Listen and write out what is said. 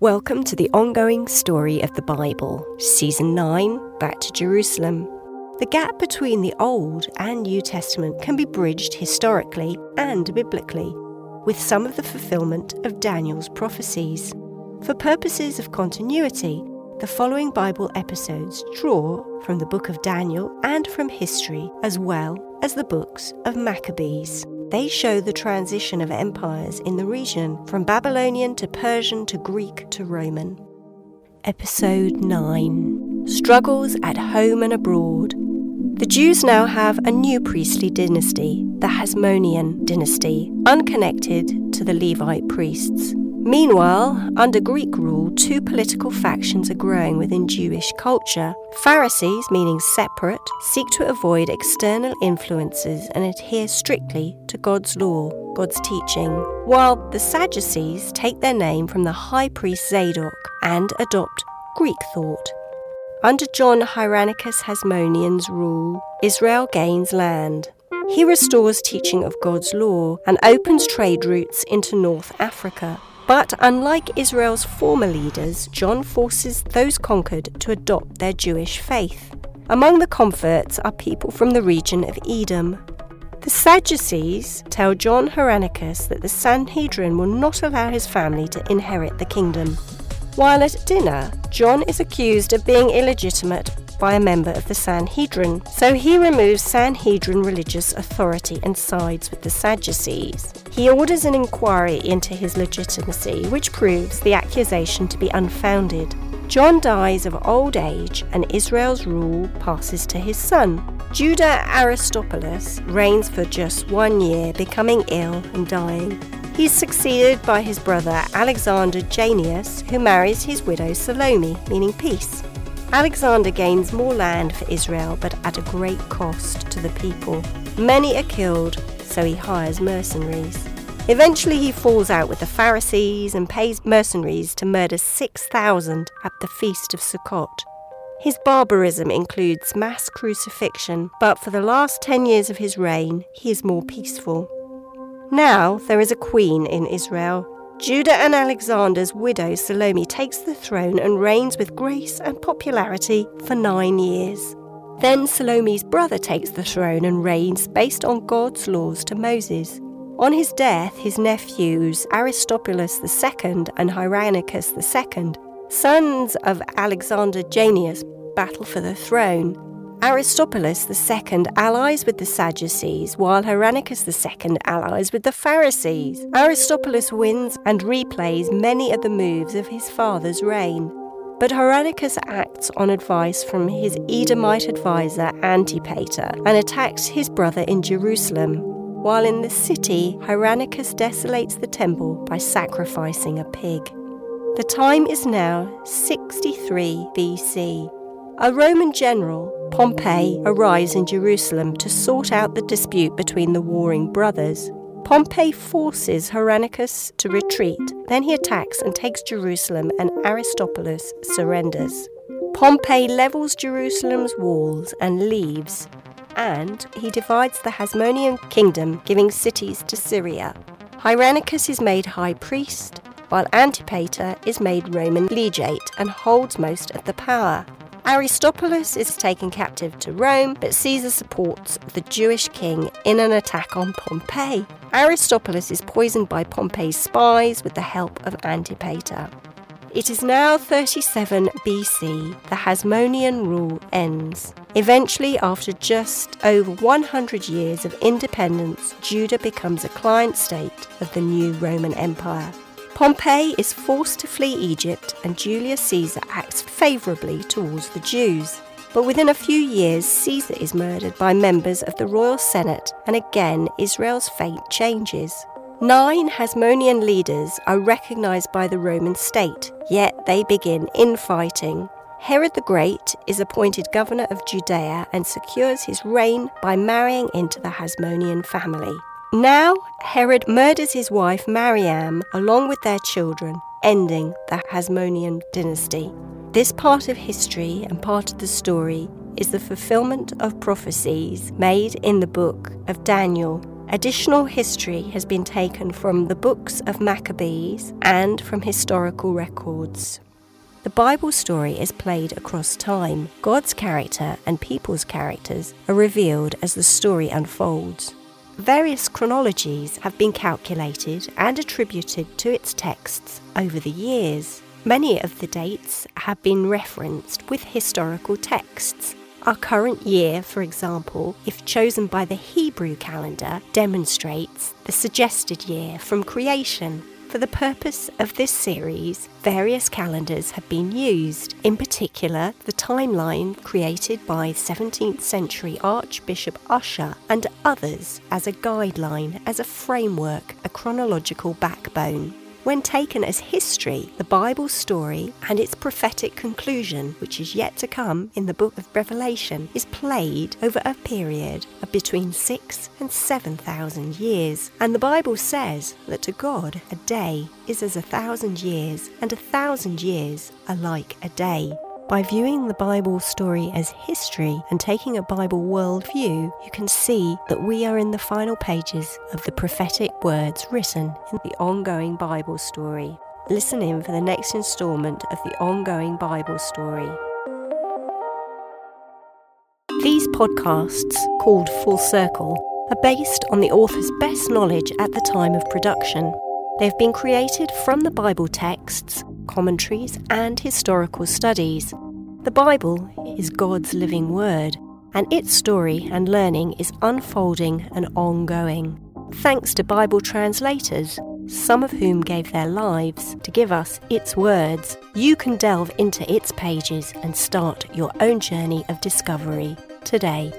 Welcome to the ongoing story of the Bible, Season 9 Back to Jerusalem. The gap between the Old and New Testament can be bridged historically and biblically with some of the fulfillment of Daniel's prophecies. For purposes of continuity, the following Bible episodes draw from the book of Daniel and from history as well as the books of Maccabees. They show the transition of empires in the region from Babylonian to Persian to Greek to Roman. Episode 9 Struggles at Home and Abroad. The Jews now have a new priestly dynasty, the Hasmonean dynasty, unconnected to the Levite priests. Meanwhile, under Greek rule, two political factions are growing within Jewish culture. Pharisees, meaning separate, seek to avoid external influences and adhere strictly to God's law, God's teaching, while the Sadducees take their name from the high priest Zadok and adopt Greek thought. Under John Hyrcanus Hasmonean's rule, Israel gains land. He restores teaching of God's law and opens trade routes into North Africa. But unlike Israel's former leaders, John forces those conquered to adopt their Jewish faith. Among the converts are people from the region of Edom. The Sadducees tell John Hyrcanus that the Sanhedrin will not allow his family to inherit the kingdom. While at dinner, John is accused of being illegitimate by a member of the Sanhedrin, so he removes Sanhedrin religious authority and sides with the Sadducees. He orders an inquiry into his legitimacy, which proves the accusation to be unfounded. John dies of old age, and Israel's rule passes to his son. Judah Aristobulus reigns for just one year, becoming ill and dying. He's succeeded by his brother Alexander Jannaeus, who marries his widow Salome, meaning peace. Alexander gains more land for Israel, but at a great cost to the people. Many are killed, so he hires mercenaries. Eventually, he falls out with the Pharisees and pays mercenaries to murder 6,000 at the Feast of Sukkot. His barbarism includes mass crucifixion, but for the last 10 years of his reign, he is more peaceful. Now there is a queen in Israel, Judah and Alexander's widow Salome takes the throne and reigns with grace and popularity for nine years. Then Salome's brother takes the throne and reigns based on God's laws to Moses. On his death, his nephews Aristobulus II and Hyrcanus II, sons of Alexander Jannaeus, battle for the throne, Aristobulus II allies with the Sadducees, while Hyrcanus II allies with the Pharisees. Aristobulus wins and replays many of the moves of his father's reign. But Hyrcanus acts on advice from his Edomite advisor Antipater and attacks his brother in Jerusalem. While in the city, Hyrcanus desolates the temple by sacrificing a pig. The time is now 63 BC. A Roman general, Pompey, arrives in Jerusalem to sort out the dispute between the warring brothers. Pompey forces Hyrcanus to retreat, then he attacks and takes Jerusalem, and Aristobulus surrenders. Pompey levels Jerusalem's walls and leaves, and he divides the Hasmonean kingdom, giving cities to Syria. Hyrcanus is made high priest, while Antipater is made Roman legate and holds most of the power. Aristobulus is taken captive to Rome, but Caesar supports the Jewish king in an attack on Pompey. Aristobulus is poisoned by Pompey's spies with the help of Antipater. It is now 37 BC. The Hasmonean rule ends. Eventually, after just over 100 years of independence, Judah becomes a client state of the new Roman Empire. Pompey is forced to flee Egypt, and Julius Caesar acts favourably towards the Jews. But within a few years, Caesar is murdered by members of the royal Senate, and again Israel's fate changes. Nine Hasmonean leaders are recognized by the Roman state, yet they begin infighting. Herod the Great is appointed governor of Judea and secures his reign by marrying into the Hasmonean family. Now, Herod murders his wife Mariam along with their children, ending the Hasmonean dynasty. This part of history and part of the story is the fulfillment of prophecies made in the book of Daniel Additional history has been taken from the books of Maccabees and from historical records. The Bible story is played across time. God's character and people's characters are revealed as the story unfolds. Various chronologies have been calculated and attributed to its texts over the years. Many of the dates have been referenced with historical texts, our current year, for example, if chosen by the Hebrew calendar, demonstrates the suggested year from creation. For the purpose of this series, various calendars have been used, in particular, the timeline created by 17th century Archbishop Ussher and others as a guideline, as a framework, a chronological backbone. When taken as history, the Bible story and its prophetic conclusion, which is yet to come in the book of Revelation, is played over a period of between six and seven thousand years. And the Bible says that to God a day is as a thousand years, and a thousand years are like a day. By viewing the Bible story as history and taking a Bible worldview, you can see that we are in the final pages of the prophetic words written in the ongoing Bible story. Listen in for the next instalment of the ongoing Bible story. These podcasts, called Full Circle, are based on the author's best knowledge at the time of production. They have been created from the Bible texts, commentaries, and historical studies. The Bible is God's living word, and its story and learning is unfolding and ongoing. Thanks to Bible translators, some of whom gave their lives to give us its words, you can delve into its pages and start your own journey of discovery today.